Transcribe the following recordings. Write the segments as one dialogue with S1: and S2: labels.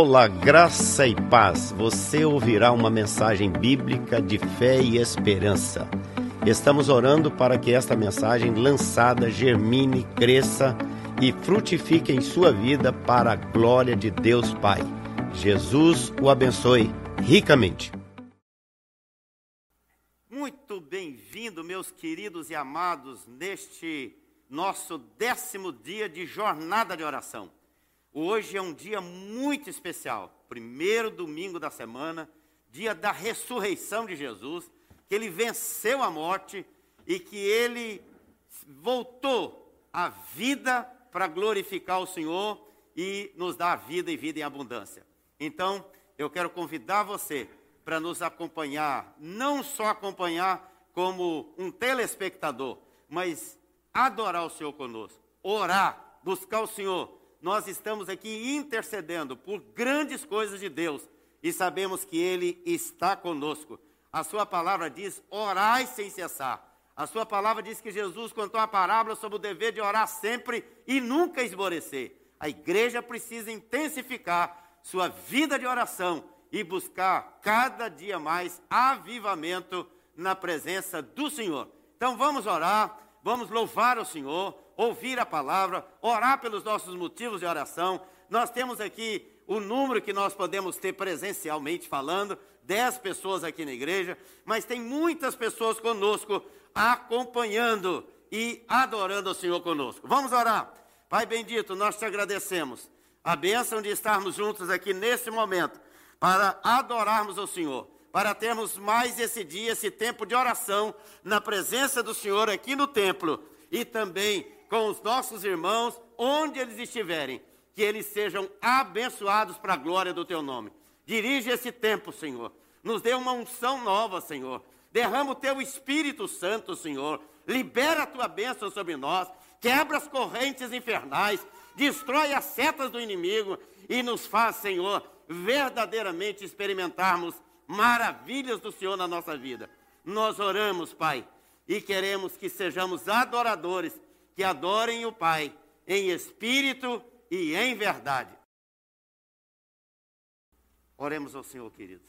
S1: Olá, graça e paz. Você ouvirá uma mensagem bíblica de fé e esperança. Estamos orando para que esta mensagem lançada germine, cresça e frutifique em sua vida para a glória de Deus Pai. Jesus o abençoe ricamente.
S2: Muito bem-vindo, meus queridos e amados, neste nosso décimo dia de jornada de oração. Hoje é um dia muito especial, primeiro domingo da semana, dia da ressurreição de Jesus, que ele venceu a morte e que ele voltou à vida para glorificar o Senhor e nos dar vida e vida em abundância. Então, eu quero convidar você para nos acompanhar, não só acompanhar como um telespectador, mas adorar o Senhor conosco, orar, buscar o Senhor nós estamos aqui intercedendo por grandes coisas de Deus e sabemos que Ele está conosco. A Sua palavra diz: orai sem cessar. A Sua palavra diz que Jesus contou a parábola sobre o dever de orar sempre e nunca esmorecer. A igreja precisa intensificar sua vida de oração e buscar cada dia mais avivamento na presença do Senhor. Então vamos orar, vamos louvar o Senhor ouvir a palavra, orar pelos nossos motivos de oração. Nós temos aqui o número que nós podemos ter presencialmente falando, 10 pessoas aqui na igreja, mas tem muitas pessoas conosco acompanhando e adorando o Senhor conosco. Vamos orar. Pai bendito, nós te agradecemos a bênção de estarmos juntos aqui nesse momento para adorarmos o Senhor, para termos mais esse dia, esse tempo de oração na presença do Senhor aqui no templo e também com os nossos irmãos, onde eles estiverem, que eles sejam abençoados para a glória do teu nome. Dirige esse tempo, Senhor. Nos dê uma unção nova, Senhor. Derrama o teu Espírito Santo, Senhor. Libera a tua bênção sobre nós. Quebra as correntes infernais. Destrói as setas do inimigo. E nos faz, Senhor, verdadeiramente experimentarmos maravilhas do Senhor na nossa vida. Nós oramos, Pai, e queremos que sejamos adoradores que adorem o Pai em espírito e em verdade. Oremos ao Senhor, queridos.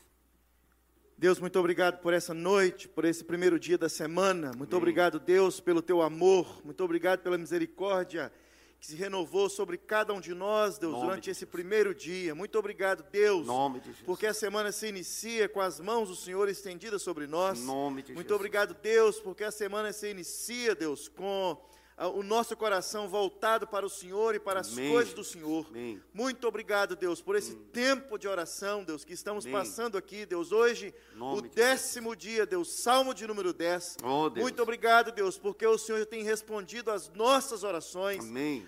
S3: Deus, muito obrigado por essa noite, por esse primeiro dia da semana. Muito Amém. obrigado, Deus, pelo teu amor. Muito obrigado pela misericórdia que se renovou sobre cada um de nós, Deus, Nome durante de esse primeiro dia. Muito obrigado, Deus,
S2: de
S3: porque a semana se inicia com as mãos do Senhor estendidas sobre nós.
S2: Nome de
S3: Muito Jesus. obrigado, Deus, porque a semana se inicia, Deus, com o nosso coração voltado para o Senhor e para as Amém. coisas do Senhor. Amém. Muito obrigado, Deus, por esse Amém. tempo de oração, Deus, que estamos passando aqui, Deus, hoje, o décimo de dia, Deus, Salmo de número 10. Oh, Muito obrigado, Deus, porque o Senhor já tem respondido às nossas orações.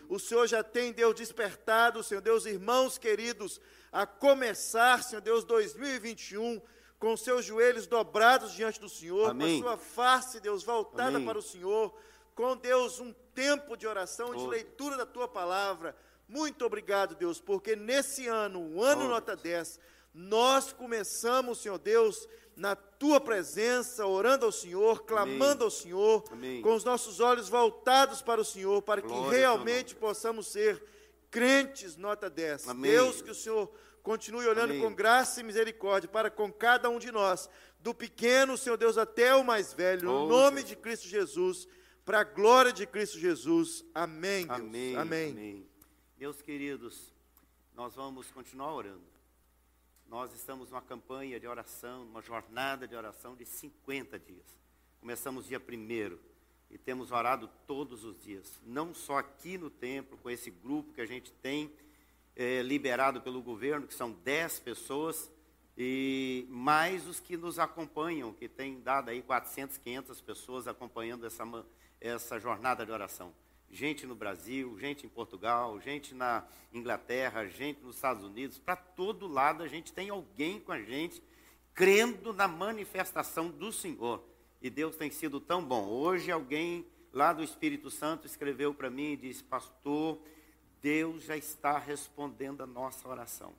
S3: O Senhor já tem, Deus, despertado, Senhor Deus, irmãos queridos, a começar, Senhor Deus, 2021 com seus joelhos dobrados diante do Senhor, Amém. com a sua face, Deus, voltada Amém. para o Senhor, com Deus um tempo de oração, de leitura da tua palavra. Muito obrigado, Deus, porque nesse ano, o ano nota 10, nós começamos, Senhor Deus, na tua presença, orando ao Senhor, clamando Amém. ao Senhor, Amém. com os nossos olhos voltados para o Senhor, para Glória que realmente possamos ser crentes nota 10. Amém. Deus, que o Senhor continue olhando com graça e misericórdia para com cada um de nós, do pequeno, Senhor Deus, até o mais velho, oh, no nome Jesus. de Cristo Jesus para a glória de Cristo Jesus. Amém. Deus.
S2: Amém, amém. Amém. Meus queridos, nós vamos continuar orando. Nós estamos numa campanha de oração, uma jornada de oração de 50 dias. Começamos dia 1 e temos orado todos os dias. Não só aqui no templo, com esse grupo que a gente tem é, liberado pelo governo, que são 10 pessoas, e mais os que nos acompanham, que tem dado aí 400, 500 pessoas acompanhando essa, essa jornada de oração. Gente no Brasil, gente em Portugal, gente na Inglaterra, gente nos Estados Unidos, para todo lado a gente tem alguém com a gente crendo na manifestação do Senhor. E Deus tem sido tão bom. Hoje alguém lá do Espírito Santo escreveu para mim e disse: Pastor, Deus já está respondendo a nossa oração.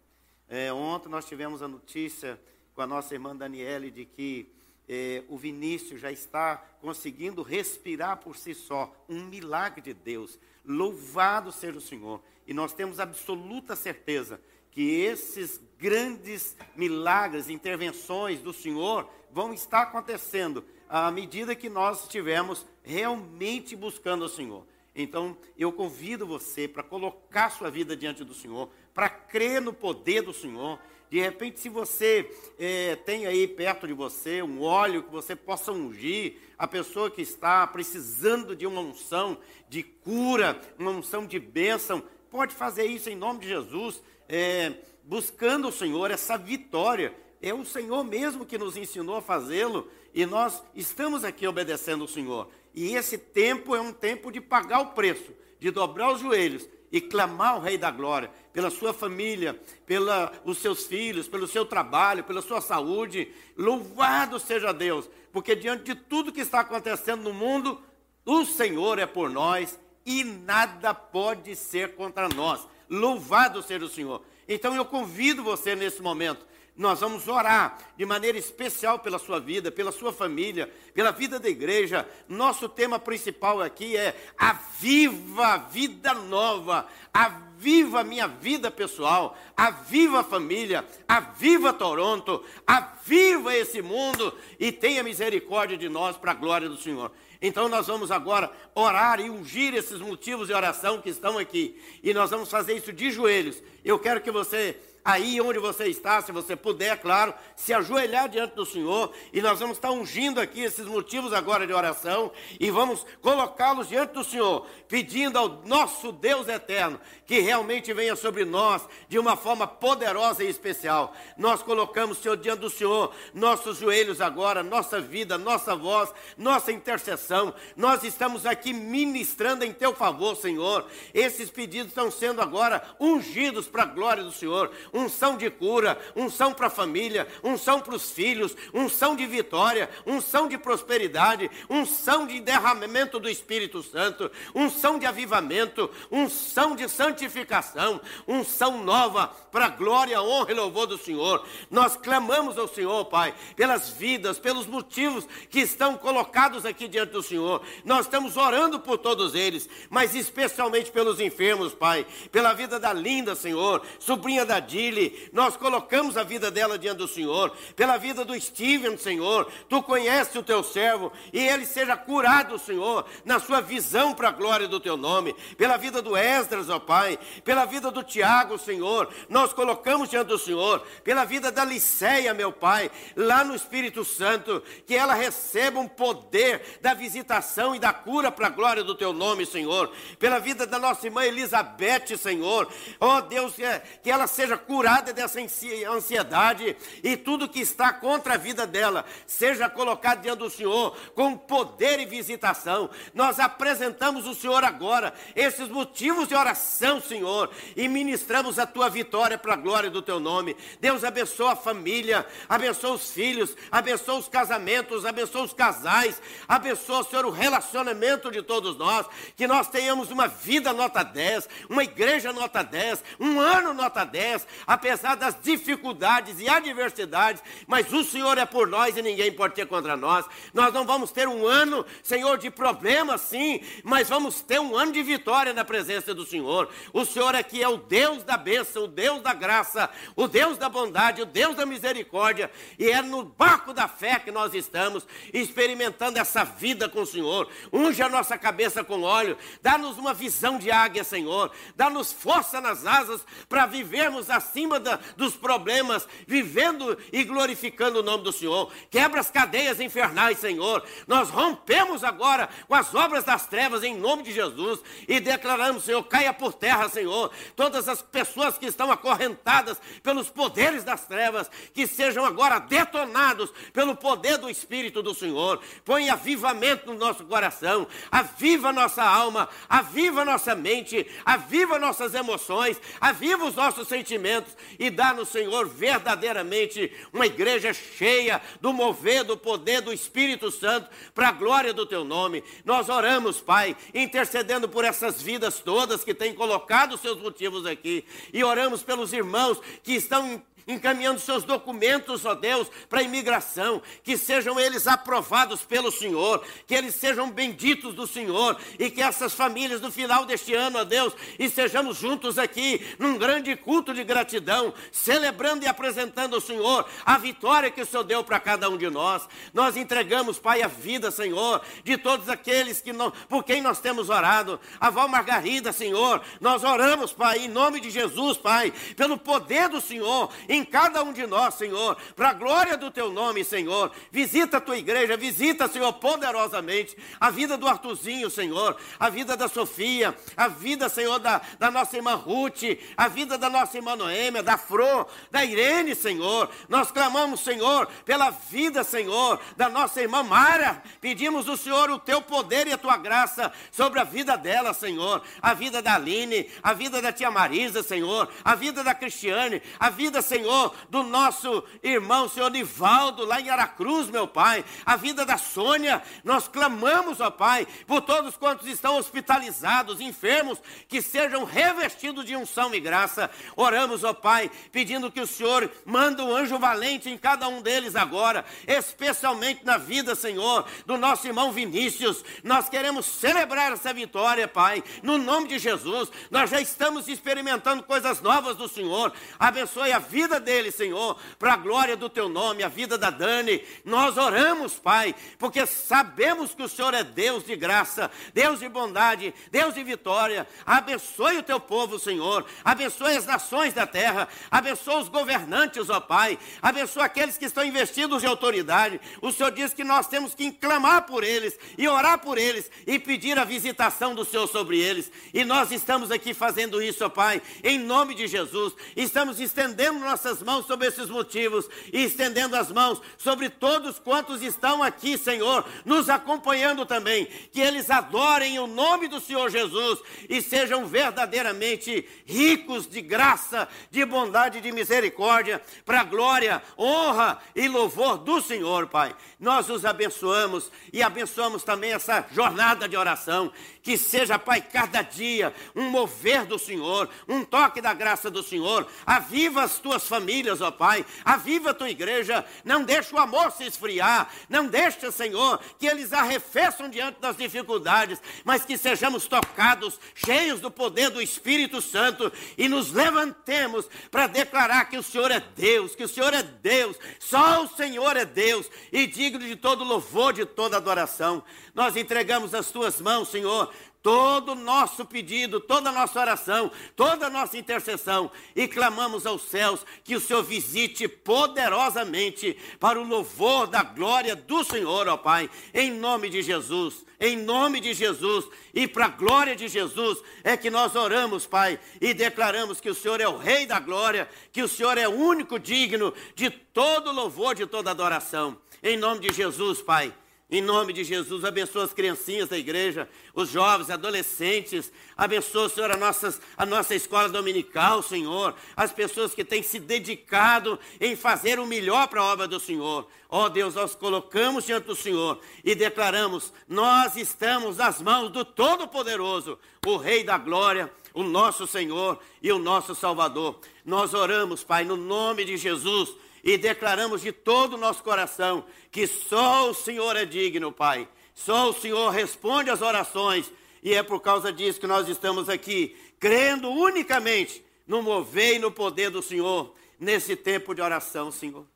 S2: É, ontem nós tivemos a notícia com a nossa irmã Daniele de que é, o Vinícius já está conseguindo respirar por si só. Um milagre de Deus. Louvado seja o Senhor. e nós temos absoluta certeza que esses grandes milagres, intervenções do Senhor vão estar acontecendo à medida que nós estivermos realmente buscando o Senhor. Então, eu convido você para colocar sua vida diante do Senhor, para crer no poder do Senhor. De repente, se você é, tem aí perto de você um óleo que você possa ungir a pessoa que está precisando de uma unção de cura, uma unção de bênção, pode fazer isso em nome de Jesus, é, buscando o Senhor, essa vitória. É o Senhor mesmo que nos ensinou a fazê-lo e nós estamos aqui obedecendo o Senhor. E esse tempo é um tempo de pagar o preço, de dobrar os joelhos e clamar ao Rei da Glória pela sua família, pelos seus filhos, pelo seu trabalho, pela sua saúde. Louvado seja Deus, porque diante de tudo que está acontecendo no mundo, o Senhor é por nós e nada pode ser contra nós. Louvado seja o Senhor. Então eu convido você nesse momento nós vamos orar de maneira especial pela sua vida, pela sua família, pela vida da igreja. Nosso tema principal aqui é Aviva a Vida Nova, aviva a minha vida pessoal, aviva a família, aviva Toronto, aviva esse mundo e tenha misericórdia de nós para a glória do Senhor. Então nós vamos agora orar e ungir esses motivos de oração que estão aqui. E nós vamos fazer isso de joelhos. Eu quero que você aí onde você está, se você puder, claro, se ajoelhar diante do Senhor, e nós vamos estar ungindo aqui esses motivos agora de oração, e vamos colocá-los diante do Senhor, pedindo ao nosso Deus eterno que realmente venha sobre nós de uma forma poderosa e especial. Nós colocamos, Senhor, diante do Senhor, nossos joelhos agora, nossa vida, nossa voz, nossa intercessão. Nós estamos aqui ministrando em teu favor, Senhor. Esses pedidos estão sendo agora ungidos para a glória do Senhor unção de cura, unção para a família, unção para os filhos, unção de vitória, unção de prosperidade, unção de derramamento do Espírito Santo, unção de avivamento, unção de santificação, unção nova para a glória, honra e louvor do Senhor. Nós clamamos ao Senhor, Pai, pelas vidas, pelos motivos que estão colocados aqui diante do Senhor. Nós estamos orando por todos eles, mas especialmente pelos enfermos, Pai, pela vida da linda, Senhor, sobrinha da Dí, nós colocamos a vida dela diante do Senhor, pela vida do Steven, Senhor, tu conheces o teu servo, e ele seja curado, Senhor, na sua visão para a glória do teu nome, pela vida do Esdras, ó Pai, pela vida do Tiago, Senhor, nós colocamos diante do Senhor, pela vida da Liceia, meu Pai, lá no Espírito Santo, que ela receba um poder da visitação e da cura para a glória do teu nome, Senhor, pela vida da nossa irmã Elizabeth, Senhor, ó Deus, que ela seja curada curada dessa ansiedade e tudo que está contra a vida dela seja colocado diante do Senhor com poder e visitação. Nós apresentamos o Senhor agora esses motivos de oração, Senhor, e ministramos a tua vitória para a glória do teu nome. Deus abençoa a família, abençoa os filhos, abençoa os casamentos, abençoa os casais, abençoa, Senhor, o relacionamento de todos nós, que nós tenhamos uma vida nota 10, uma igreja nota 10, um ano nota 10, apesar das dificuldades e adversidades, mas o Senhor é por nós e ninguém pode ter contra nós. Nós não vamos ter um ano, Senhor, de problemas, sim, mas vamos ter um ano de vitória na presença do Senhor. O Senhor aqui é o Deus da bênção, o Deus da graça, o Deus da bondade, o Deus da misericórdia, e é no barco da fé que nós estamos experimentando essa vida com o Senhor. Unge a nossa cabeça com óleo, dá-nos uma visão de águia, Senhor, dá-nos força nas asas para vivermos assim acima da, dos problemas, vivendo e glorificando o nome do Senhor. Quebra as cadeias infernais, Senhor. Nós rompemos agora com as obras das trevas em nome de Jesus e declaramos, Senhor, caia por terra, Senhor, todas as pessoas que estão acorrentadas pelos poderes das trevas, que sejam agora detonados pelo poder do Espírito do Senhor. Põe avivamento no nosso coração, aviva nossa alma, aviva nossa mente, aviva nossas emoções, aviva os nossos sentimentos e dá no Senhor verdadeiramente uma igreja cheia do mover do poder do Espírito Santo para a glória do teu nome. Nós oramos, Pai, intercedendo por essas vidas todas que têm colocado seus motivos aqui e oramos pelos irmãos que estão encaminhando seus documentos, ó Deus, para a imigração, que sejam eles aprovados pelo Senhor, que eles sejam benditos do Senhor e que essas famílias no final deste ano, ó Deus, estejamos juntos aqui num grande culto de gratidão, celebrando e apresentando ao Senhor a vitória que o Senhor deu para cada um de nós. Nós entregamos, Pai, a vida, Senhor, de todos aqueles que não, por quem nós temos orado. A Val Margarida, Senhor, nós oramos, Pai, em nome de Jesus, Pai, pelo poder do Senhor em cada um de nós, Senhor, para a glória do teu nome, Senhor. Visita a tua igreja, visita, Senhor, poderosamente a vida do Artuzinho, Senhor, a vida da Sofia, a vida, Senhor, da, da nossa irmã Ruth, a vida da nossa irmã Noêmia, da Fro, da Irene, Senhor. Nós clamamos, Senhor, pela vida, Senhor, da nossa irmã Mara. Pedimos o Senhor o teu poder e a tua graça sobre a vida dela, Senhor, a vida da Aline, a vida da tia Marisa, Senhor, a vida da Cristiane, a vida, Senhor, do nosso irmão, Senhor Nivaldo, lá em Aracruz, meu Pai, a vida da Sônia, nós clamamos, ó Pai, por todos quantos estão hospitalizados, enfermos, que sejam revestidos de unção e graça. Oramos, ó Pai, pedindo que o Senhor manda um anjo valente em cada um deles agora, especialmente na vida, Senhor, do nosso irmão Vinícius. Nós queremos celebrar essa vitória, Pai, no nome de Jesus. Nós já estamos experimentando coisas novas do Senhor. Abençoe a vida dele, Senhor, para a glória do teu nome, a vida da Dani. Nós oramos, Pai, porque sabemos que o Senhor é Deus de graça, Deus de bondade, Deus de vitória. Abençoe o teu povo, Senhor. Abençoe as nações da terra. Abençoe os governantes, ó Pai. Abençoe aqueles que estão investidos de autoridade. O Senhor diz que nós temos que clamar por eles e orar por eles e pedir a visitação do Senhor sobre eles. E nós estamos aqui fazendo isso, ó Pai, em nome de Jesus. Estamos estendendo nossas mãos sobre esses motivos e estendendo as mãos sobre todos quantos estão aqui, Senhor, nos acompanhando também. Que eles adorem o nome do Senhor Jesus e sejam verdadeiramente ricos de graça, de bondade e de misericórdia, para glória, honra e louvor do Senhor, Pai. Nós os abençoamos e abençoamos também essa jornada de oração. Que seja, Pai, cada dia um mover do Senhor, um toque da graça do Senhor. Aviva as tuas famílias, ó Pai. Aviva a tua igreja. Não deixe o amor se esfriar. Não deixe, Senhor, que eles arrefeçam diante das dificuldades, mas que sejamos tocados, cheios do poder do Espírito Santo e nos levantemos para declarar que o Senhor é Deus, que o Senhor é Deus, só o Senhor é Deus e digno de todo louvor, de toda adoração. Nós entregamos as tuas mãos, Senhor, todo nosso pedido, toda nossa oração, toda nossa intercessão e clamamos aos céus que o Senhor visite poderosamente para o louvor da glória do Senhor, ó Pai, em nome de Jesus, em nome de Jesus e para a glória de Jesus é que nós oramos, Pai, e declaramos que o Senhor é o Rei da glória, que o Senhor é o único digno de todo louvor, de toda adoração. Em nome de Jesus, Pai. Em nome de Jesus, abençoa as criancinhas da igreja, os jovens, adolescentes. Abençoa, Senhor, a, nossas, a nossa escola dominical, Senhor. As pessoas que têm se dedicado em fazer o melhor para a obra do Senhor. Ó oh, Deus, nós colocamos diante do Senhor e declaramos: nós estamos nas mãos do Todo-Poderoso, o Rei da Glória, o nosso Senhor e o nosso Salvador. Nós oramos, Pai, no nome de Jesus e declaramos de todo o nosso coração que só o Senhor é digno, Pai. Só o Senhor responde às orações e é por causa disso que nós estamos aqui, crendo unicamente no mover e no poder do Senhor nesse tempo de oração, Senhor.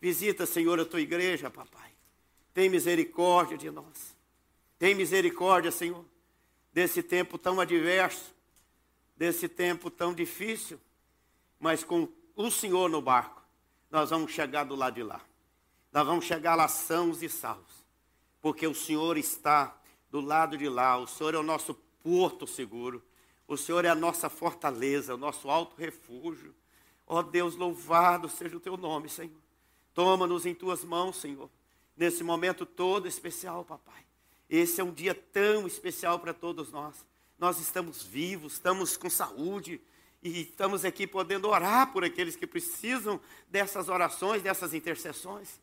S2: Visita, Senhor, a tua igreja, papai. Tem misericórdia de nós. Tem misericórdia, Senhor, desse tempo tão adverso, desse tempo tão difícil, mas com o Senhor no barco nós vamos chegar do lado de lá. Nós vamos chegar lá sãos e salvos. Porque o Senhor está do lado de lá. O Senhor é o nosso porto seguro. O Senhor é a nossa fortaleza, o nosso alto refúgio. Ó oh, Deus, louvado seja o teu nome, Senhor. Toma-nos em tuas mãos, Senhor. Nesse momento todo especial, papai. Esse é um dia tão especial para todos nós. Nós estamos vivos, estamos com saúde, e estamos aqui podendo orar por aqueles que precisam dessas orações, dessas intercessões.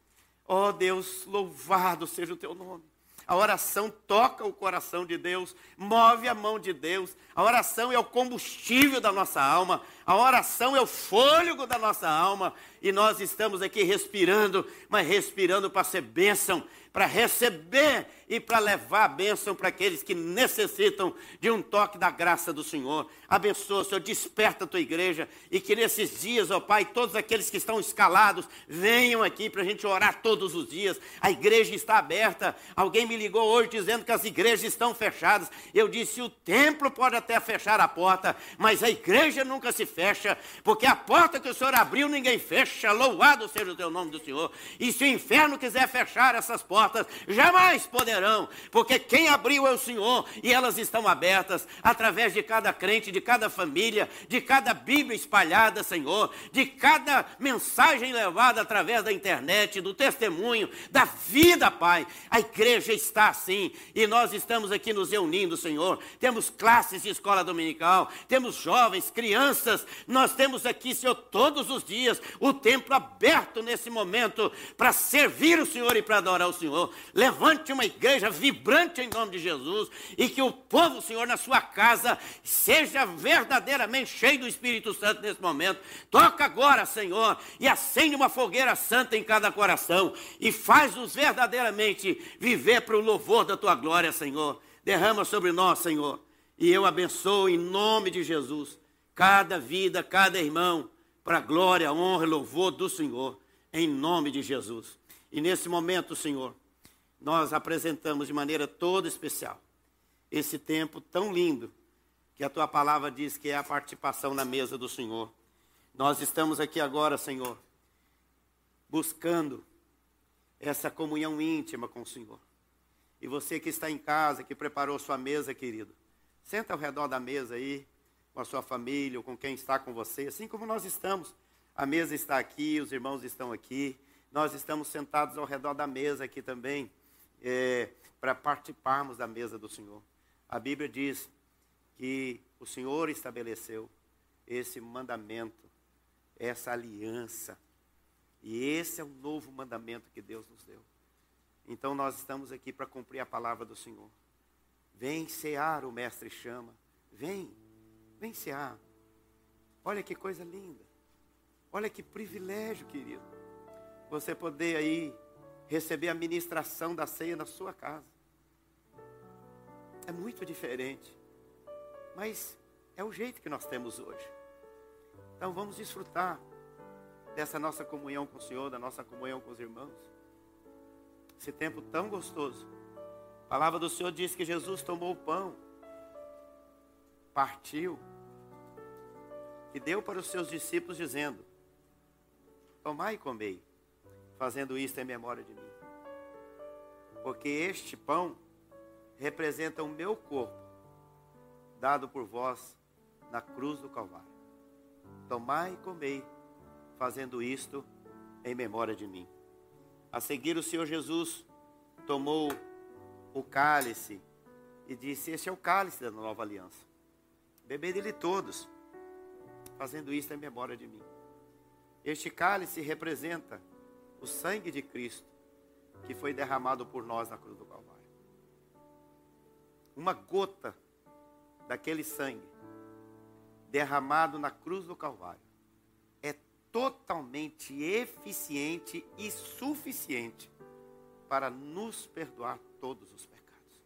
S2: Ó oh, Deus, louvado seja o teu nome. A oração toca o coração de Deus, move a mão de Deus. A oração é o combustível da nossa alma. A oração é o fôlego da nossa alma. E nós estamos aqui respirando, mas respirando para ser bênção, para receber e para levar a bênção para aqueles que necessitam de um toque da graça do Senhor. Abençoa, Senhor, desperta a tua igreja e que nesses dias, ó Pai, todos aqueles que estão escalados venham aqui para a gente orar todos os dias. A igreja está aberta. Alguém me ligou hoje dizendo que as igrejas estão fechadas. Eu disse: o templo pode até fechar a porta, mas a igreja nunca se fecha, porque a porta que o Senhor abriu ninguém fecha. Louvado seja o teu nome do Senhor. E se o inferno quiser fechar essas portas, jamais poderá porque quem abriu é o Senhor e elas estão abertas através de cada crente, de cada família, de cada Bíblia espalhada, Senhor, de cada mensagem levada através da internet, do testemunho, da vida, Pai. A igreja está assim e nós estamos aqui nos reunindo, Senhor. Temos classes de escola dominical, temos jovens, crianças, nós temos aqui, Senhor, todos os dias o templo aberto nesse momento para servir o Senhor e para adorar o Senhor. Levante uma igreja igreja vibrante em nome de Jesus e que o povo, Senhor, na sua casa seja verdadeiramente cheio do Espírito Santo nesse momento. Toca agora, Senhor, e acende uma fogueira santa em cada coração e faz-nos verdadeiramente viver para o louvor da tua glória, Senhor. Derrama sobre nós, Senhor, e eu abençoo em nome de Jesus cada vida, cada irmão, para a glória, honra e louvor do Senhor, em nome de Jesus. E nesse momento, Senhor, nós apresentamos de maneira toda especial esse tempo tão lindo que a tua palavra diz que é a participação na mesa do Senhor. Nós estamos aqui agora, Senhor, buscando essa comunhão íntima com o Senhor. E você que está em casa, que preparou sua mesa, querido, senta ao redor da mesa aí, com a sua família, ou com quem está com você, assim como nós estamos. A mesa está aqui, os irmãos estão aqui, nós estamos sentados ao redor da mesa aqui também é, para participarmos da mesa do Senhor. A Bíblia diz que o Senhor estabeleceu esse mandamento, essa aliança. E esse é o novo mandamento que Deus nos deu. Então nós estamos aqui para cumprir a palavra do Senhor. Vem cear, o mestre chama. Vem, vem cear. Olha que coisa linda. Olha que privilégio, querido. Você poder aí receber a ministração da ceia na sua casa. É muito diferente, mas é o jeito que nós temos hoje. Então vamos desfrutar dessa nossa comunhão com o Senhor, da nossa comunhão com os irmãos. Esse tempo tão gostoso. A palavra do Senhor diz que Jesus tomou o pão, partiu e deu para os seus discípulos, dizendo: Tomai e comei fazendo isto em memória de mim. Porque este pão representa o meu corpo, dado por vós na cruz do Calvário. Tomai e comei, fazendo isto em memória de mim. A seguir, o Senhor Jesus tomou o cálice e disse: Este é o cálice da nova aliança. Bebei dele todos, fazendo isto em memória de mim. Este cálice representa o sangue de Cristo que foi derramado por nós na cruz do Calvário. Uma gota daquele sangue derramado na cruz do Calvário é totalmente eficiente e suficiente para nos perdoar todos os pecados.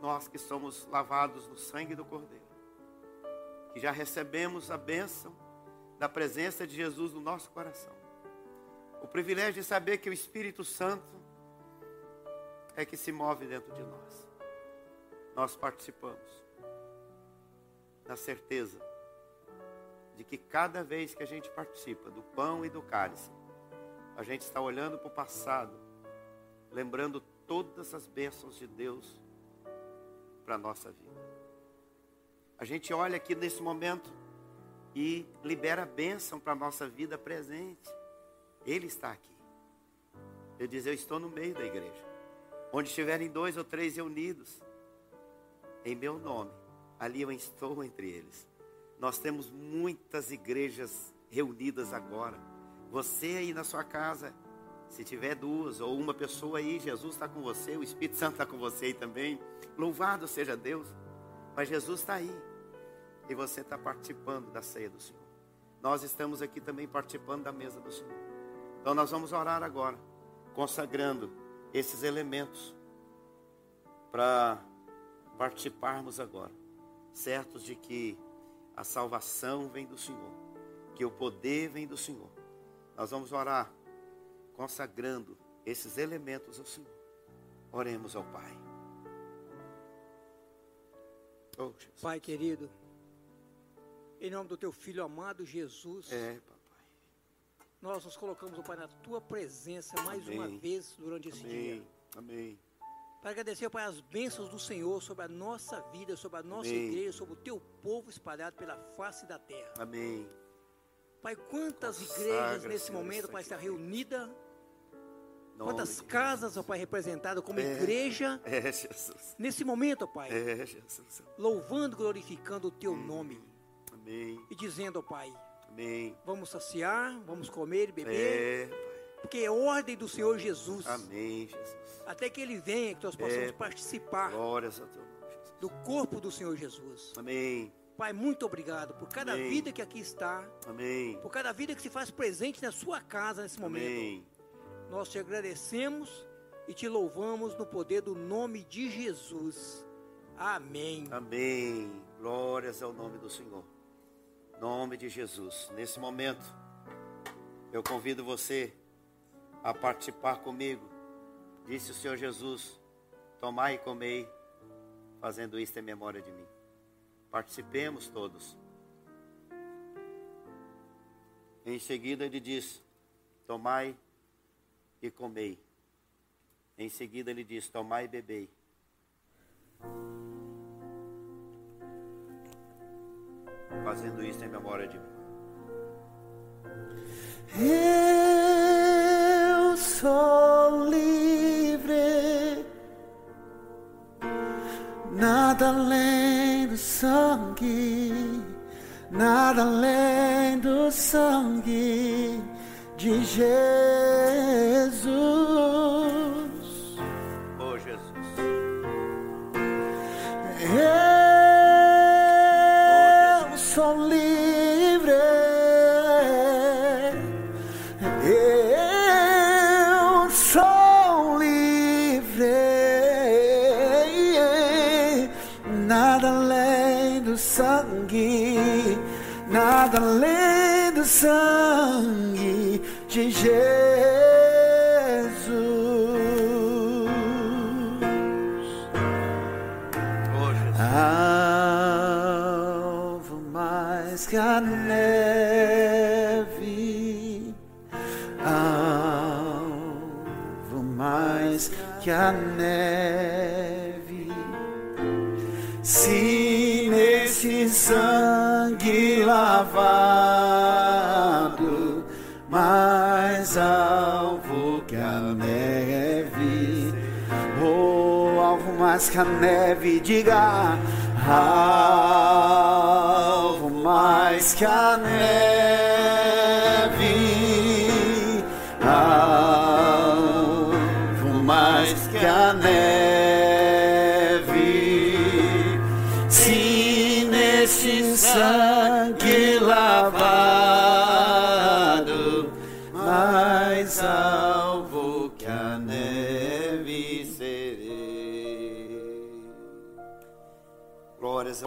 S2: Nós que somos lavados no sangue do Cordeiro, que já recebemos a bênção da presença de Jesus no nosso coração. O privilégio de saber que o Espírito Santo é que se move dentro de nós. Nós participamos na certeza de que cada vez que a gente participa do pão e do cálice, a gente está olhando para o passado, lembrando todas as bênçãos de Deus para a nossa vida. A gente olha aqui nesse momento e libera bênção para a nossa vida presente. Ele está aqui. Ele diz: Eu estou no meio da igreja. Onde estiverem dois ou três reunidos, em meu nome, ali eu estou entre eles. Nós temos muitas igrejas reunidas agora. Você aí na sua casa Se tiver duas ou uma pessoa aí, Jesus está com você, o Espírito Santo está com você aí também. Louvado seja Deus. Mas Jesus está aí. E você está participando da ceia do Senhor. Nós estamos aqui também participando da mesa do Senhor. Então nós vamos orar agora, consagrando esses elementos para participarmos agora, certos de que a salvação vem do Senhor, que o poder vem do Senhor. Nós vamos orar consagrando esses elementos ao Senhor. Oremos ao Pai.
S4: Oh, Pai querido, em nome do teu filho amado Jesus.
S2: É, papai.
S4: Nós nos colocamos, Pai, na tua presença mais Amém. uma vez durante esse
S2: Amém.
S4: dia.
S2: Amém.
S4: Para agradecer, Pai, as bênçãos do Senhor sobre a nossa vida, sobre a nossa Amém. igreja, sobre o teu povo espalhado pela face da terra.
S2: Amém.
S4: Pai, quantas Consagra, igrejas nesse momento, Pai, está reunida Quantas casas, ó Pai, representadas como é, igreja.
S2: É, Jesus.
S4: Nesse momento, ó Pai.
S2: É, Jesus.
S4: Louvando, glorificando o Teu hum, nome.
S2: Amém.
S4: E dizendo, ó Pai.
S2: Amém.
S4: Vamos saciar, vamos comer e beber. É, porque é ordem do Senhor Jesus.
S2: Amém, Jesus.
S4: Até que Ele venha, que nós possamos é, participar.
S2: Glórias a Teu nome, Jesus.
S4: Do corpo do Senhor Jesus.
S2: Amém.
S4: Pai, muito obrigado por cada Amém. vida que aqui está.
S2: Amém.
S4: Por cada vida que se faz presente na sua casa nesse momento.
S2: Amém.
S4: Nós te agradecemos e te louvamos no poder do nome de Jesus. Amém.
S2: Amém. Glórias ao nome do Senhor. Nome de Jesus. Nesse momento, eu convido você a participar comigo. Disse o Senhor Jesus: Tomai e comei, fazendo isto em memória de mim. Participemos todos. Em seguida, ele diz: Tomai e comei. Em seguida ele diz: Tomai e bebei. Fazendo isso em memória de mim.
S5: Eu sou livre, nada além do sangue, nada além do sangue de Jesus. Além do sangue mais que a neve, diga, alvo mais que a neve, alvo mais que a neve, se neste sangue lavar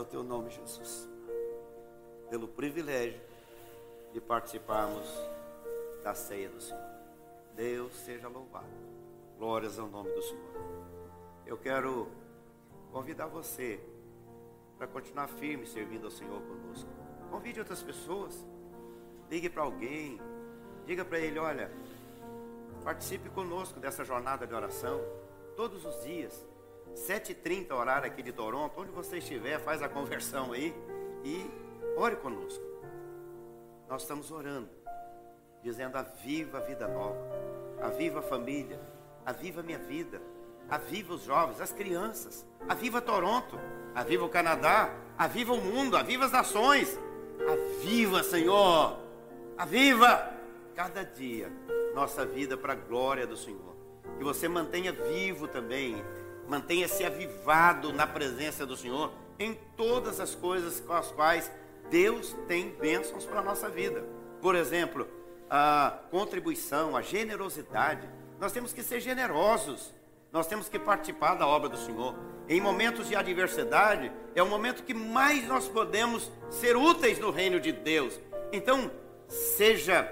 S2: teu nome, Jesus, pelo privilégio de participarmos da ceia do Senhor. Deus seja louvado. Glórias ao nome do Senhor. Eu quero convidar você para continuar firme servindo ao Senhor conosco. Convide outras pessoas. Ligue para alguém. Diga para ele: olha, Participe conosco dessa jornada de oração, todos os dias. 7h30 horário aqui de Toronto, onde você estiver, faz a conversão aí e ore conosco. Nós estamos orando, dizendo: aviva a vida nova, aviva a família, aviva a minha vida, aviva os jovens, as crianças, aviva Toronto, aviva o Canadá, aviva o mundo, aviva as nações, aviva, Senhor, aviva cada dia nossa vida para a glória do Senhor. Que você mantenha vivo também, mantenha-se avivado na presença do Senhor em todas as coisas com as quais Deus tem bênçãos para a nossa vida. Por exemplo, a contribuição, a generosidade. Nós temos que ser generosos. Nós temos que participar da obra do Senhor. Em momentos de adversidade, é o momento que mais nós podemos ser úteis no reino de Deus. Então, seja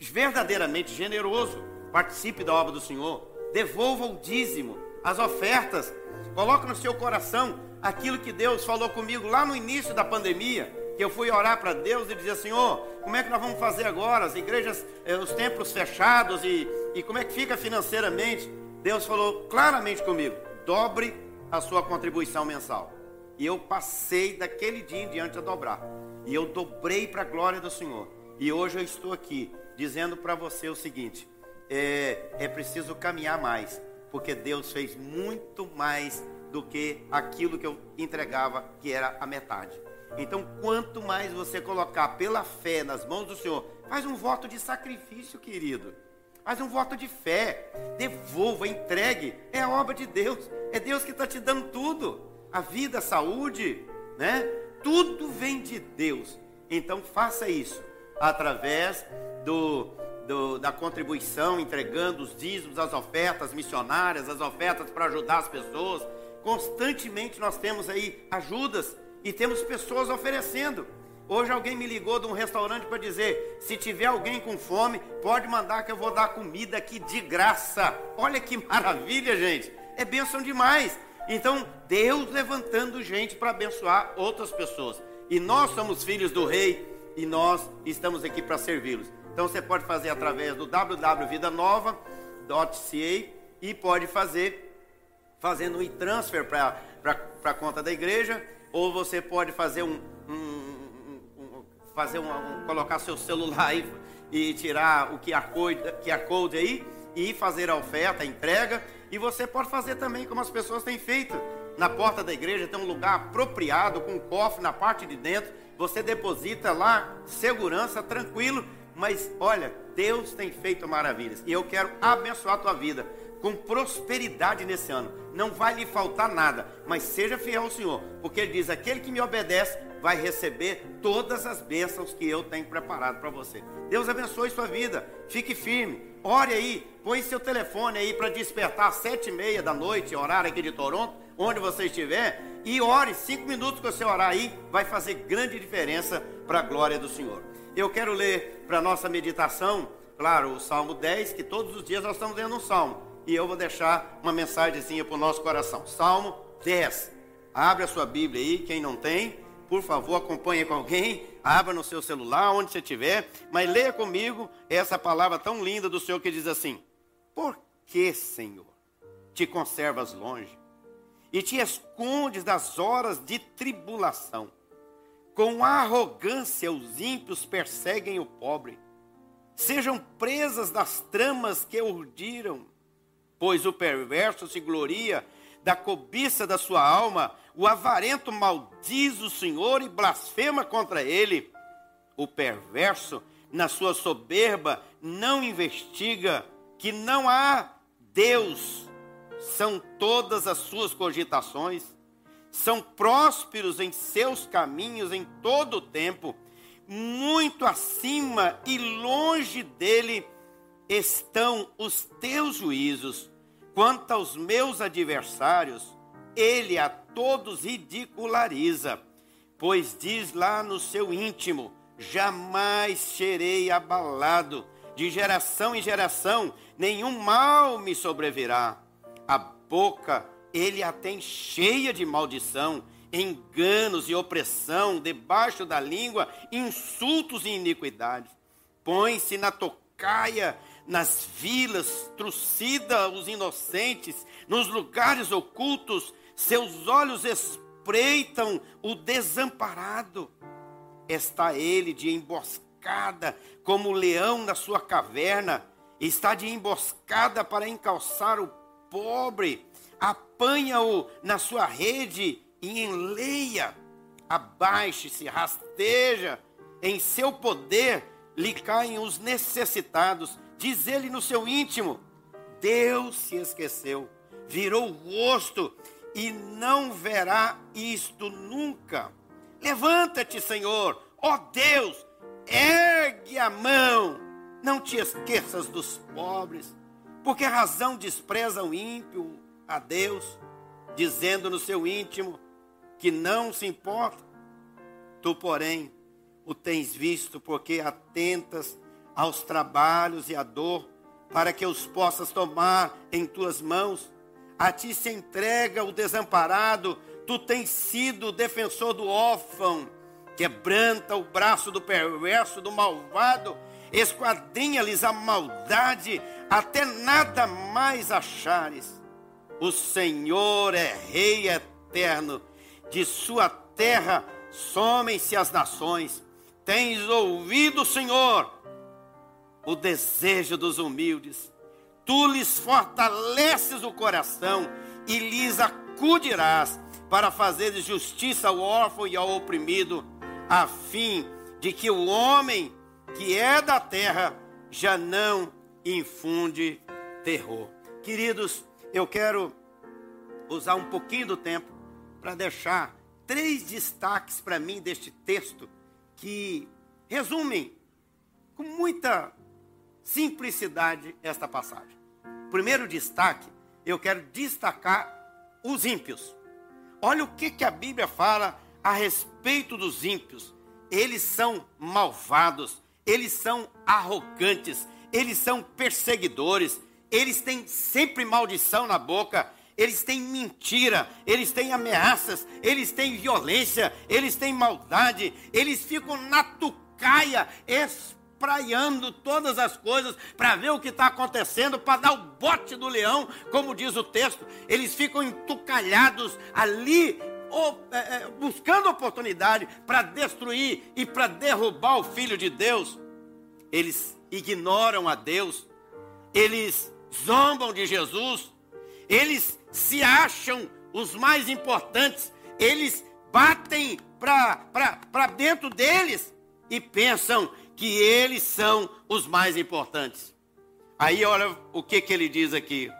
S2: verdadeiramente generoso, participe da obra do Senhor, devolva o dízimo, as ofertas, coloque no seu coração aquilo que Deus falou comigo lá no início da pandemia, que eu fui orar para Deus e dizer, Senhor, como é que nós vamos fazer agora? As igrejas, eh, os templos fechados e, e como é que fica financeiramente? Deus falou claramente comigo, dobre a sua contribuição mensal. E eu passei daquele dia em diante a dobrar. E eu dobrei para a glória do Senhor. E hoje eu estou aqui dizendo para você o seguinte: é, é preciso caminhar mais, porque Deus fez muito mais do que aquilo que eu entregava, que era a metade. Então, quanto mais você colocar pela fé nas mãos do Senhor, faz um voto de sacrifício, querido. Faz um voto de fé. Devolva, entregue. É a obra de Deus. É Deus que está te dando tudo. A vida, a saúde, né? Tudo vem de Deus. Então faça isso através do, do, da contribuição, entregando os dízimos, as ofertas missionárias, as ofertas para ajudar as pessoas. Constantemente nós temos aí ajudas e temos pessoas oferecendo. Hoje alguém me ligou de um restaurante para dizer: se tiver alguém com fome, pode mandar que eu vou dar comida aqui de graça. Olha que maravilha, gente. É bênção demais. Então, Deus levantando gente para abençoar outras pessoas. E nós somos filhos do rei e nós estamos aqui para servi-los. Então você pode fazer através do www.vidanova.ca e pode fazer fazendo um e-transfer para a conta da igreja, ou você pode fazer um, um, um fazer um, colocar seu celular aí e tirar o QR code, QR code aí e fazer a oferta, a entrega. E você pode fazer também como as pessoas têm feito. Na porta da igreja tem um lugar apropriado, com um cofre na parte de dentro. Você deposita lá, segurança, tranquilo. Mas olha, Deus tem feito maravilhas. E eu quero abençoar a tua vida com prosperidade nesse ano. Não vai lhe faltar nada, mas seja fiel ao Senhor, porque Ele diz: aquele que me obedece vai receber todas as bênçãos que eu tenho preparado para você. Deus abençoe sua vida, fique firme, ore aí, põe seu telefone aí para despertar às sete e meia da noite, horário aqui de Toronto, onde você estiver, e ore, cinco minutos que você orar aí, vai fazer grande diferença para a glória do Senhor. Eu quero ler para nossa meditação, claro, o Salmo 10, que todos os dias nós estamos lendo um salmo e eu vou deixar uma mensagenzinha para o nosso coração. Salmo 10. Abre a sua Bíblia aí, quem não tem, por favor, acompanhe com alguém, abra no seu celular, onde você estiver, mas leia comigo essa palavra tão linda do Senhor que diz assim: Por que, Senhor, te conservas longe e te escondes das horas de tribulação? Com arrogância os ímpios perseguem o pobre, sejam presas das tramas que urdiram pois o perverso se gloria da cobiça da sua alma, o avarento maldiz o Senhor e blasfema contra ele. O perverso, na sua soberba, não investiga que não há Deus, são todas as suas cogitações, são prósperos em seus caminhos em todo o tempo, muito acima e longe dele estão os teus juízos. Quanto aos meus adversários, ele a todos ridiculariza, pois diz lá no seu íntimo: jamais serei abalado, de geração em geração nenhum mal me sobrevirá. A boca ele a tem cheia de maldição, enganos e opressão, debaixo da língua, insultos e iniquidades. Põe-se na tocaia nas vilas, trucida os inocentes, nos lugares ocultos, seus olhos espreitam o desamparado. Está ele de emboscada, como o leão na sua caverna, está de emboscada para encalçar o pobre, apanha-o na sua rede e enleia, abaixe-se, rasteja em seu poder lhe caem os necessitados. Diz ele no seu íntimo: Deus se esqueceu, virou o rosto e não verá isto nunca. Levanta-te, Senhor, ó Deus, ergue a mão, não te esqueças dos pobres. Por que razão despreza o ímpio a Deus, dizendo no seu íntimo que não se importa? Tu, porém, o tens visto, porque atentas aos trabalhos e à dor, para que os possas tomar em tuas mãos. A ti se entrega o desamparado, tu tens sido o defensor do órfão, quebranta o braço do perverso, do malvado, esquadrinha-lhes a maldade, até nada mais achares. O Senhor é Rei eterno, de sua terra somem-se as nações. Tens ouvido, Senhor, o desejo dos humildes. Tu lhes fortaleces o coração e lhes acudirás para fazer justiça ao órfão e ao oprimido, a fim de que o homem que é da terra já não infunde terror. Queridos, eu quero usar um pouquinho do tempo para deixar três destaques para mim deste texto que resumem com muita simplicidade esta passagem. Primeiro destaque, eu quero destacar os ímpios. Olha o que, que a Bíblia fala a respeito dos ímpios. Eles são malvados, eles são arrogantes, eles são perseguidores, eles têm sempre maldição na boca, eles têm mentira, eles têm ameaças, eles têm violência, eles têm maldade, eles ficam na tucaia, espraiando todas as coisas para ver o que está acontecendo, para dar o bote do leão, como diz o texto. Eles ficam entucalhados ali, ou, é, é, buscando oportunidade para destruir e para derrubar o Filho de Deus. Eles ignoram a Deus, eles zombam de Jesus, eles se acham os mais importantes, eles batem para dentro deles e pensam que eles são os mais importantes. Aí olha o que, que ele diz aqui: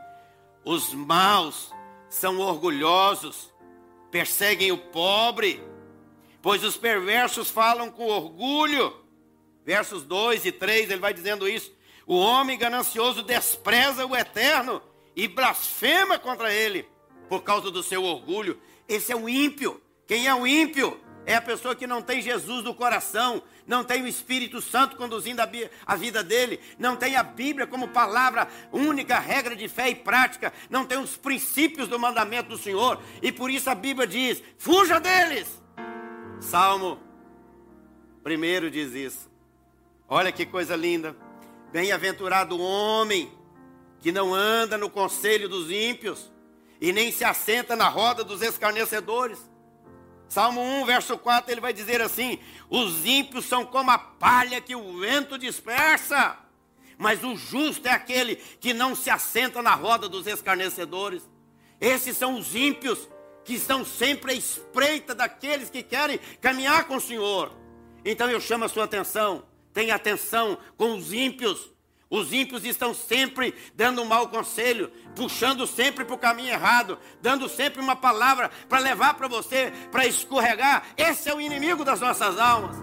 S2: os maus são orgulhosos, perseguem o pobre, pois os perversos falam com orgulho. Versos 2 e 3, ele vai dizendo isso. O homem ganancioso despreza o eterno e blasfema contra ele por causa do seu orgulho. Esse é o ímpio. Quem é o ímpio? É a pessoa que não tem Jesus no coração, não tem o Espírito Santo conduzindo a, a, vida dele, não tem a Bíblia como palavra única, regra de fé e prática, não tem os princípios do mandamento do Senhor, e por isso a Bíblia diz: fuja deles. Salmo primeiro diz isso. Olha que coisa linda. Bem-aventurado o homem que não anda no conselho dos ímpios e nem se assenta na roda dos escarnecedores. Salmo 1, verso 4, ele vai dizer assim: Os ímpios são como a palha que o vento dispersa, mas o justo é aquele que não se assenta na roda dos escarnecedores. Esses são os ímpios que estão sempre à espreita daqueles que querem caminhar com o Senhor. Então eu chamo a sua atenção, tenha atenção com os ímpios os ímpios estão sempre dando um mau conselho, puxando sempre para o caminho errado, dando sempre uma palavra para levar para você, para escorregar. Esse é o inimigo das nossas almas.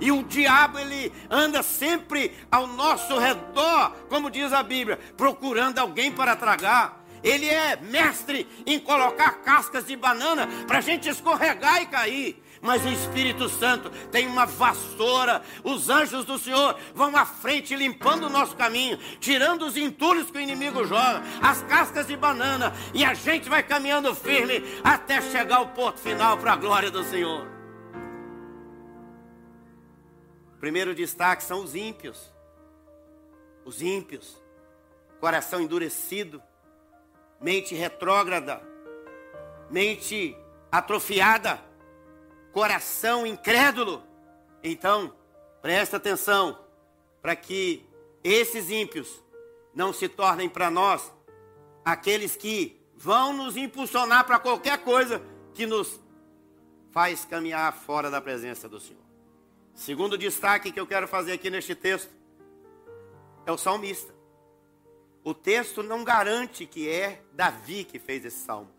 S2: E o diabo, ele anda sempre ao nosso redor, como diz a Bíblia, procurando alguém para tragar. Ele é mestre em colocar cascas de banana para a gente escorregar e cair mas o Espírito Santo tem uma vassoura. Os anjos do Senhor vão à frente, limpando o nosso caminho, tirando os entulhos que o inimigo joga, as cascas de banana, e a gente vai caminhando firme até chegar ao porto final para a glória do Senhor. Primeiro destaque são os ímpios. Os ímpios, coração endurecido, mente retrógrada, mente atrofiada coração incrédulo. Então, presta atenção para que esses ímpios não se tornem para nós aqueles que vão nos impulsionar para qualquer coisa que nos faz caminhar fora da presença do Senhor. Segundo destaque que eu quero fazer aqui neste texto é o salmista. O texto não garante que é Davi que fez esse salmo,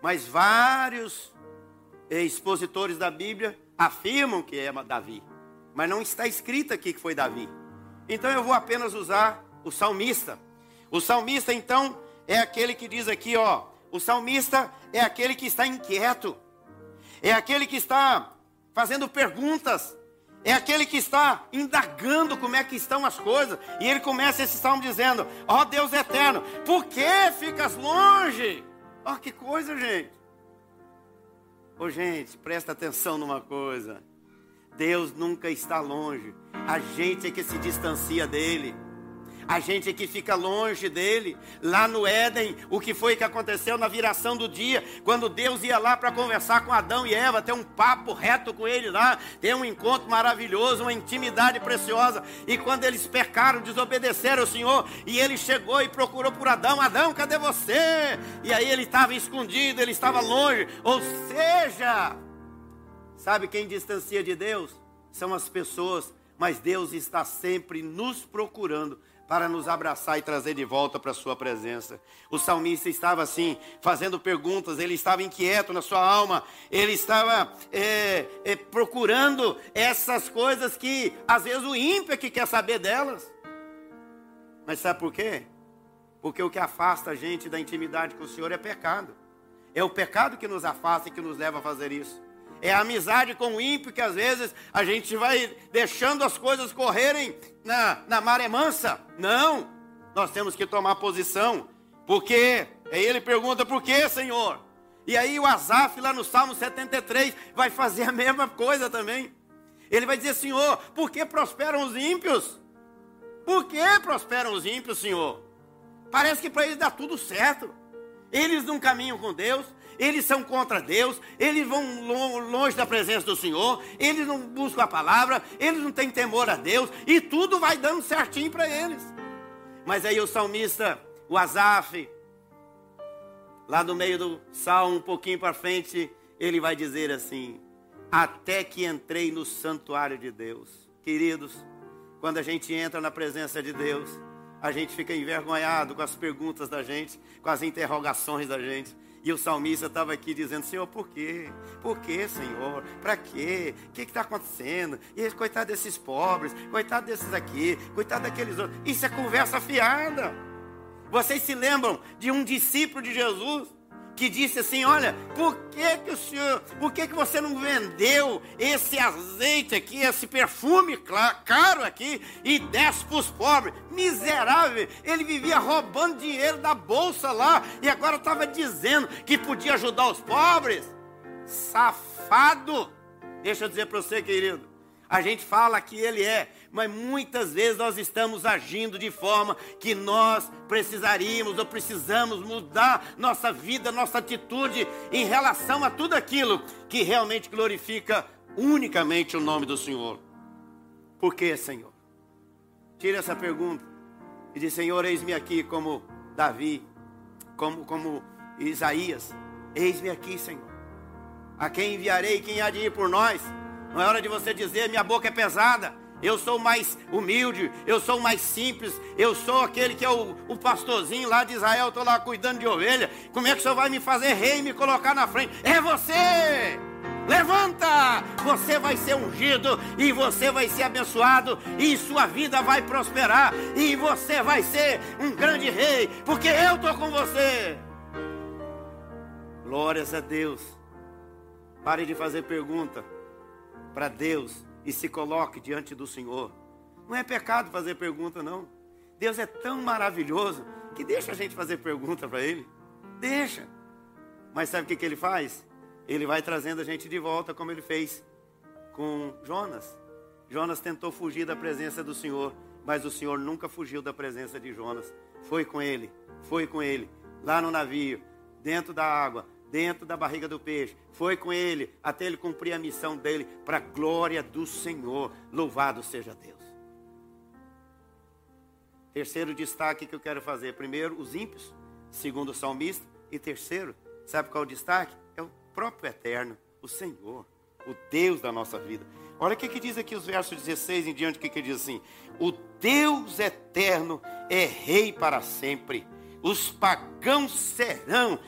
S2: mas vários expositores da Bíblia afirmam que é Davi, mas não está escrito aqui que foi Davi. Então eu vou apenas usar o salmista. O salmista então é aquele que diz aqui, ó, o salmista é aquele que está inquieto, é aquele que está fazendo perguntas é aquele que está indagando como é que estão as coisas. E ele começa esse salmo dizendo: Ó Deus eterno, por que ficas longe? Ó, que coisa, gente. Ô oh, gente, presta atenção numa coisa. Deus nunca está longe. A gente é que se distancia dele. A gente que fica longe dele. Lá no Éden, o que foi que aconteceu na viração do dia, quando Deus ia lá para conversar com Adão e Eva, ter um papo reto com ele lá, ter um encontro maravilhoso, uma intimidade preciosa. E quando eles pecaram, desobedeceram ao Senhor, e ele chegou e procurou por Adão: Adão, cadê você? E aí ele estava escondido, ele estava longe. Ou seja, sabe quem distancia de Deus? São as pessoas mas Deus está sempre nos procurando para nos abraçar e trazer de volta para a sua presença. O salmista estava assim, fazendo perguntas, ele estava inquieto na sua alma, ele estava é, é, procurando essas coisas que às vezes o ímpio é que quer saber delas. Mas sabe por quê? Porque o que afasta a gente da intimidade com o Senhor é pecado. É o pecado que nos afasta e que nos leva a fazer isso. É a amizade com o ímpio que às vezes a gente vai deixando as coisas correrem na, na maré mansa. Não, nós temos que tomar posição. Por quê? Aí ele pergunta, por quê, Senhor? E aí o Asaf, lá no Salmo 73, vai fazer a mesma coisa também. Ele vai dizer, Senhor, por que prosperam os ímpios? Por que prosperam os ímpios, Senhor? Parece que para eles dá tudo certo. Eles não caminham com Deus, eles são contra Deus, eles vão longe da presença do Senhor, eles não buscam a palavra, eles não têm temor a Deus, e tudo vai dando certinho para eles. Mas aí o salmista, o Asaf, lá no meio do salmo, um pouquinho para frente, ele vai dizer assim: Até que entrei no santuário de Deus. Queridos, quando a gente entra na presença de Deus, a gente fica envergonhado com as perguntas da gente, com as interrogações da gente. E o salmista estava aqui dizendo: Senhor, por quê? Por quê, Senhor? Para quê? O que está acontecendo? E coitado desses pobres, coitado desses aqui, coitado daqueles outros. Isso é conversa fiada. Vocês se lembram de um discípulo de Jesus que disse assim: Olha, por que, que o senhor, por que, que você não vendeu esse azeite aqui, esse perfume caro aqui, e desce para os pobres? Miserável, ele vivia roubando dinheiro da bolsa lá, e agora estava dizendo que podia ajudar os pobres. Safado! Deixa eu dizer para você, querido. A gente fala que ele é, mas muitas vezes nós estamos agindo de forma que nós precisaríamos ou precisamos mudar nossa vida, nossa atitude em relação a tudo aquilo que realmente glorifica unicamente o nome do Senhor. Por que, Senhor? Tire essa pergunta e diz: Senhor, eis-me aqui como Davi, como, como Isaías, eis-me aqui, Senhor. A quem enviarei, quem há de ir por nós? Não é hora de você dizer, minha boca é pesada. Eu sou mais humilde, eu sou mais simples, eu sou aquele que é o, o pastorzinho lá de Israel, estou lá cuidando de ovelha. Como é que o senhor vai me fazer rei e me colocar na frente? É você! Levanta! Você vai ser ungido e você vai ser abençoado e sua vida vai prosperar e você vai ser um grande rei, porque eu estou com você. Glórias a Deus. Pare de fazer pergunta para Deus e se coloque diante do Senhor. Não é pecado fazer pergunta, não. Deus é tão maravilhoso que deixa a gente fazer pergunta para Ele. Deixa. Mas sabe o que, que Ele faz? Ele vai trazendo a gente de volta, como Ele fez com Jonas. Jonas tentou fugir da presença do Senhor, mas o Senhor nunca fugiu da presença de Jonas. Foi com ele, foi com ele, lá no navio, dentro da água, dentro da barriga do peixe. Foi com ele até ele cumprir a missão dele para a glória do Senhor. Louvado seja Deus. Terceiro destaque que eu quero fazer: primeiro, os ímpios, segundo o salmista, e terceiro, sabe qual é o destaque? É o próprio eterno, o Senhor, o Deus da nossa vida. Olha o que, que diz aqui os versos 16 em diante, o que, que diz assim? O Deus eterno é rei para sempre. Os pagãos serão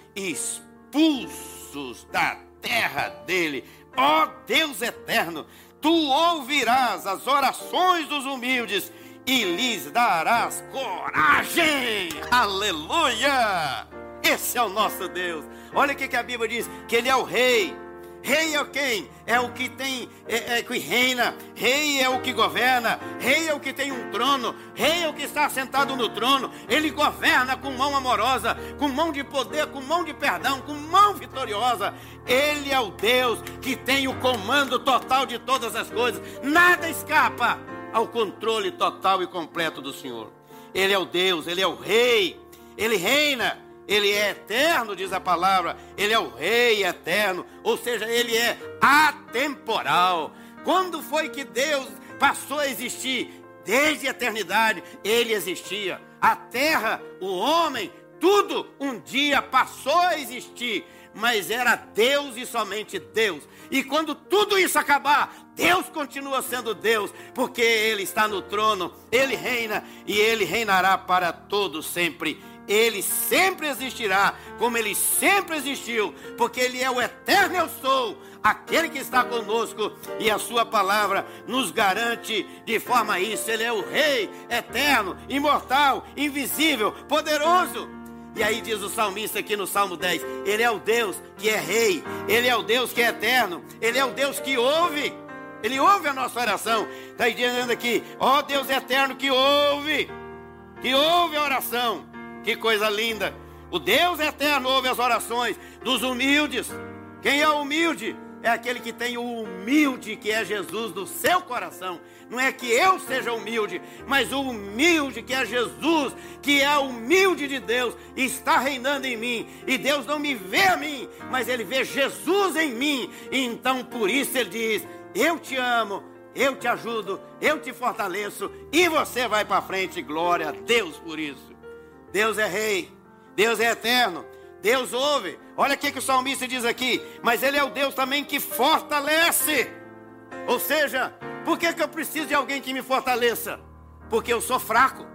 S2: expulsos da terra dele. Ó Deus eterno, tu ouvirás as orações dos humildes e lhes darás coragem. Aleluia! Esse é o nosso Deus. Olha o que a Bíblia diz: que Ele é o Rei. Rei é quem? É o que tem, é, é, que reina. Rei é o que governa. Rei é o que tem um trono. Rei é o que está sentado no trono. Ele governa com mão amorosa, com mão de poder, com mão de perdão, com mão vitoriosa. Ele é o Deus que tem o comando total de todas as coisas. Nada escapa ao controle total e completo do Senhor. Ele é o Deus, ele é o Rei. Ele reina. Ele é eterno, diz a palavra. Ele é o Rei eterno, ou seja, ele é atemporal. Quando foi que Deus passou a existir? Desde a eternidade, ele existia. A terra, o homem, tudo um dia passou a existir, mas era Deus e somente Deus. E quando tudo isso acabar, Deus continua sendo Deus, porque Ele está no trono, Ele reina e Ele reinará para todo sempre ele sempre existirá, como ele sempre existiu, porque ele é o eterno eu sou, aquele que está conosco, e a sua palavra nos garante de forma isso, ele é o rei eterno, imortal, invisível, poderoso. E aí diz o salmista aqui no Salmo 10, ele é o Deus que é rei, ele é o Deus que é eterno, ele é o Deus que ouve. Ele ouve a nossa oração. Está dizendo aqui, ó Deus eterno que ouve, que ouve a oração. Que coisa linda! O Deus eterno ouve as orações dos humildes. Quem é humilde? É aquele que tem o humilde que é Jesus no seu coração. Não é que eu seja humilde, mas o humilde que é Jesus, que é humilde de Deus, está reinando em mim. E Deus não me vê a mim, mas Ele vê Jesus em mim. Então por isso Ele diz: Eu te amo, eu te ajudo, eu te fortaleço e você vai para frente. Glória a Deus por isso. Deus é rei, Deus é eterno, Deus ouve. Olha o que o salmista diz aqui, mas Ele é o Deus também que fortalece. Ou seja, por que, que eu preciso de alguém que me fortaleça? Porque eu sou fraco,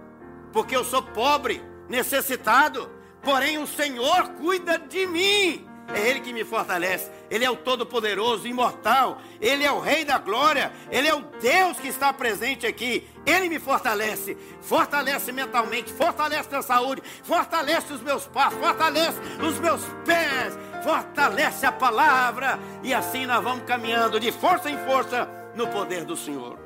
S2: porque eu sou pobre, necessitado, porém o Senhor cuida de mim. É Ele que me fortalece. Ele é o Todo-Poderoso, imortal. Ele é o Rei da Glória. Ele é o Deus que está presente aqui. Ele me fortalece. Fortalece mentalmente. Fortalece a saúde. Fortalece os meus passos. Fortalece os meus pés. Fortalece a palavra. E assim nós vamos caminhando de força em força no poder do Senhor.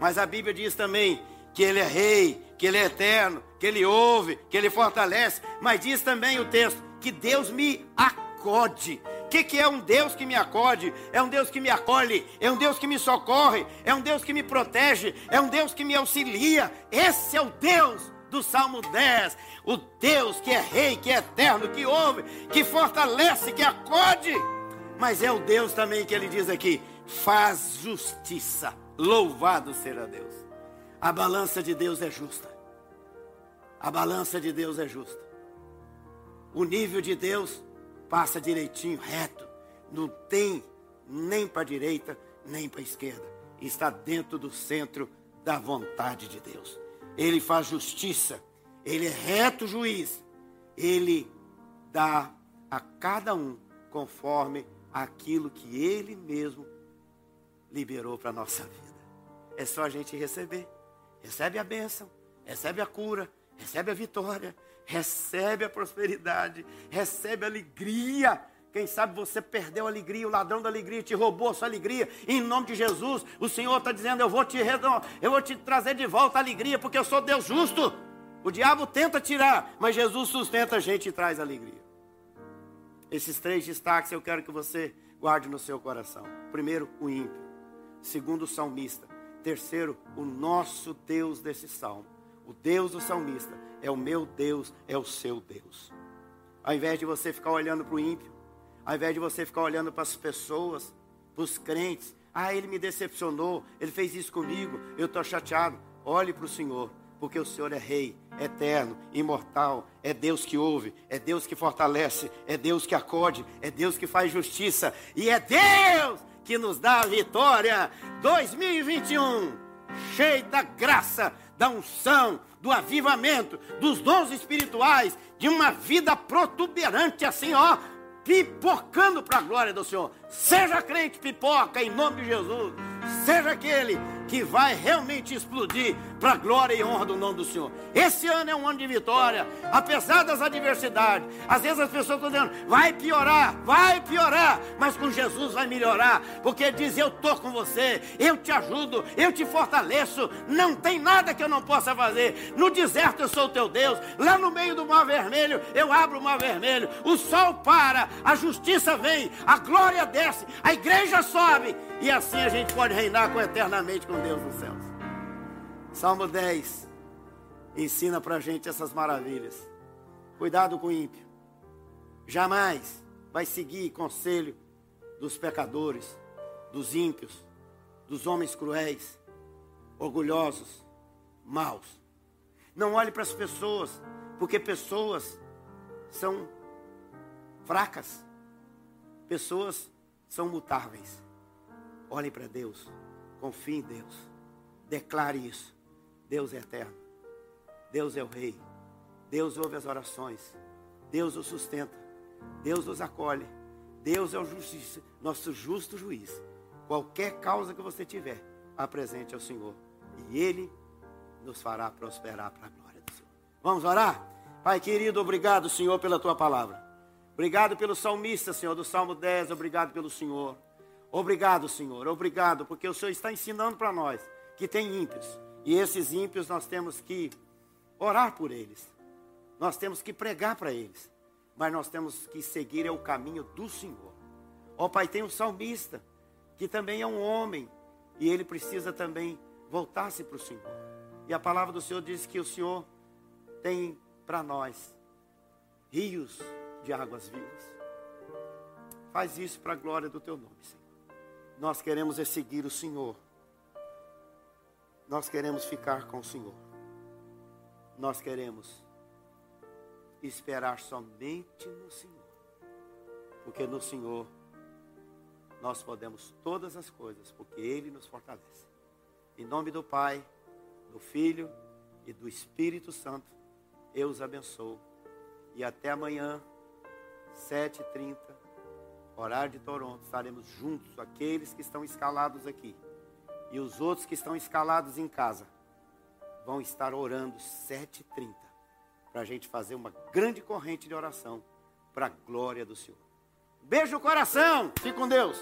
S2: Mas a Bíblia diz também que Ele é Rei, que Ele é eterno, que Ele ouve, que Ele fortalece. Mas diz também o texto que Deus me acolhe acode. O que, que é um Deus que me acode? É um Deus que me acolhe, é um Deus que me socorre, é um Deus que me protege, é um Deus que me auxilia. Esse é o Deus do Salmo 10. O Deus que é rei, que é eterno, que ouve, que fortalece, que acode. Mas é o Deus também que ele diz aqui: faz justiça. Louvado seja Deus. A balança de Deus é justa. A balança de Deus é justa. O nível de Deus passa direitinho, reto, não tem nem para a direita, nem para a esquerda. Está dentro do centro da vontade de Deus. Ele faz justiça, ele é reto juiz, ele dá a cada um conforme aquilo que ele mesmo liberou para a nossa vida. É só a gente receber. Recebe a bênção, recebe a cura, recebe a vitória, recebe a prosperidade, recebe a alegria. Quem sabe você perdeu a alegria, o ladrão da alegria te roubou a sua alegria. Em nome de Jesus, o Senhor está dizendo: eu vou, te, eu vou te trazer de volta a alegria, porque eu sou Deus justo. O diabo tenta tirar, mas Jesus sustenta a gente e traz alegria. Esses três destaques eu quero que você guarde no seu coração. Primeiro, o ímpio. Segundo, o salmista. Terceiro, o nosso Deus desse salmo. O Deus do salmista é o meu Deus, é o seu Deus. Ao invés de você ficar olhando para o ímpio, ao invés de você ficar olhando para as pessoas, para os crentes, ah, ele me decepcionou, ele fez isso comigo, eu estou chateado. Olhe para o Senhor, porque o Senhor é rei, eterno, imortal, é Deus que ouve, é Deus que fortalece, é Deus que acode, é Deus que faz justiça, e é Deus que nos dá a vitória. 2021, cheio da graça, da unção, do avivamento, dos dons espirituais, de uma vida protuberante assim, ó, pipocando para a glória do Senhor. Seja crente pipoca em nome de Jesus. Seja aquele que vai realmente explodir para a glória e honra do nome do Senhor. Esse ano é um ano de vitória, apesar das adversidades. Às vezes as pessoas estão dizendo, vai piorar, vai piorar, mas com Jesus vai melhorar, porque ele diz: Eu estou com você, eu te ajudo, eu te fortaleço, não tem nada que eu não possa fazer. No deserto eu sou o teu Deus, lá no meio do mar vermelho eu abro o mar vermelho, o sol para, a justiça vem, a glória desce, a igreja sobe, e assim a gente pode reinar com eternamente com Deus nos céus. Salmo 10 ensina para a gente essas maravilhas. Cuidado com o ímpio. Jamais vai seguir conselho dos pecadores, dos ímpios, dos homens cruéis, orgulhosos, maus. Não olhe para as pessoas, porque pessoas são fracas. Pessoas são mutáveis. Olhe para Deus, confie em Deus, declare isso. Deus é eterno. Deus é o Rei. Deus ouve as orações. Deus o sustenta. Deus os acolhe. Deus é o justiça, nosso justo juiz. Qualquer causa que você tiver, apresente ao Senhor. E Ele nos fará prosperar para a glória do Senhor. Vamos orar? Pai querido, obrigado, Senhor, pela tua palavra. Obrigado pelo salmista, Senhor, do Salmo 10. Obrigado pelo Senhor. Obrigado, Senhor. Obrigado, porque o Senhor está ensinando para nós que tem ímpios e esses ímpios nós temos que orar por eles. Nós temos que pregar para eles. Mas nós temos que seguir é o caminho do Senhor. Ó oh, Pai, tem um salmista, que também é um homem, e ele precisa também voltar-se para o Senhor. E a palavra do Senhor diz que o Senhor tem para nós rios de águas vivas. Faz isso para a glória do teu nome, Senhor. Nós queremos é seguir o Senhor nós queremos ficar com o Senhor. Nós queremos esperar somente no Senhor. Porque no Senhor nós podemos todas as coisas, porque Ele nos fortalece. Em nome do Pai, do Filho e do Espírito Santo, eu os abençoo. E até amanhã, 7h30, horário de Toronto, estaremos juntos, aqueles que estão escalados aqui e os outros que estão escalados em casa vão estar orando 7h30 para a gente fazer uma grande corrente de oração para a glória do Senhor. Beijo no coração, fique com Deus.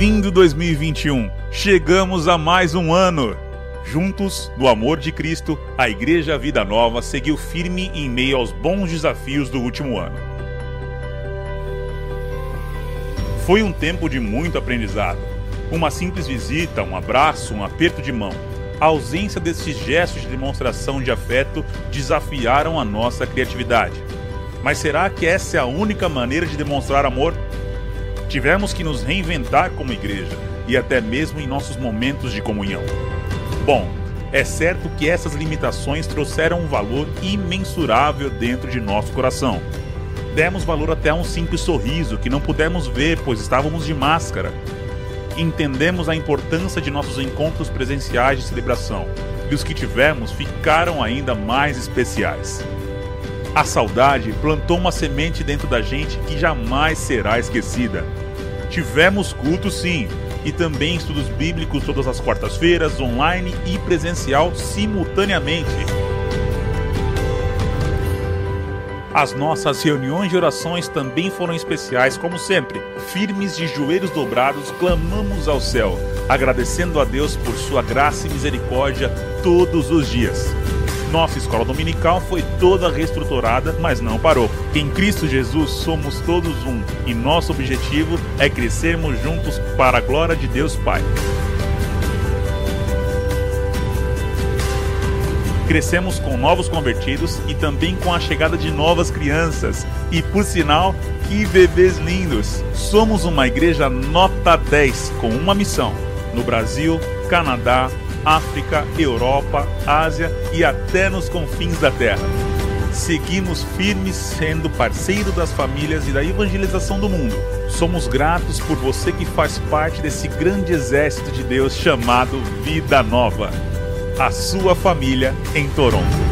S6: Bem-vindo 2021! Chegamos a mais um ano! Juntos, do amor de Cristo, a Igreja Vida Nova seguiu firme em meio aos bons desafios do último ano. Foi um tempo de muito aprendizado. Uma simples visita, um abraço, um aperto de mão. A ausência desses gestos de demonstração de afeto desafiaram a nossa criatividade. Mas será que essa é a única maneira de demonstrar amor? Tivemos que nos reinventar como igreja e até mesmo em nossos momentos de comunhão. Bom, é certo que essas limitações trouxeram um valor imensurável dentro de nosso coração. Demos valor até a um simples sorriso que não pudemos ver, pois estávamos de máscara. Entendemos a importância de nossos encontros presenciais de celebração, e os que tivemos ficaram ainda mais especiais. A saudade plantou uma semente dentro da gente que jamais será esquecida. Tivemos culto sim, e também estudos bíblicos todas as quartas-feiras, online e presencial simultaneamente. As nossas reuniões de orações também foram especiais, como sempre. Firmes de joelhos dobrados, clamamos ao céu, agradecendo a Deus por sua graça e misericórdia todos os dias. Nossa escola dominical foi toda reestruturada, mas não parou. Em Cristo Jesus somos todos um e nosso objetivo é crescermos juntos para a glória de Deus Pai. Crescemos com novos convertidos e também com a chegada de novas crianças. E por sinal, Que bebês lindos! Somos uma igreja nota 10 com uma missão: no Brasil, Canadá, África, Europa, Ásia e até nos confins da Terra. Seguimos firmes sendo parceiro das famílias e da evangelização do mundo. Somos gratos por você que faz parte desse grande exército de Deus chamado Vida Nova. A sua família em Toronto.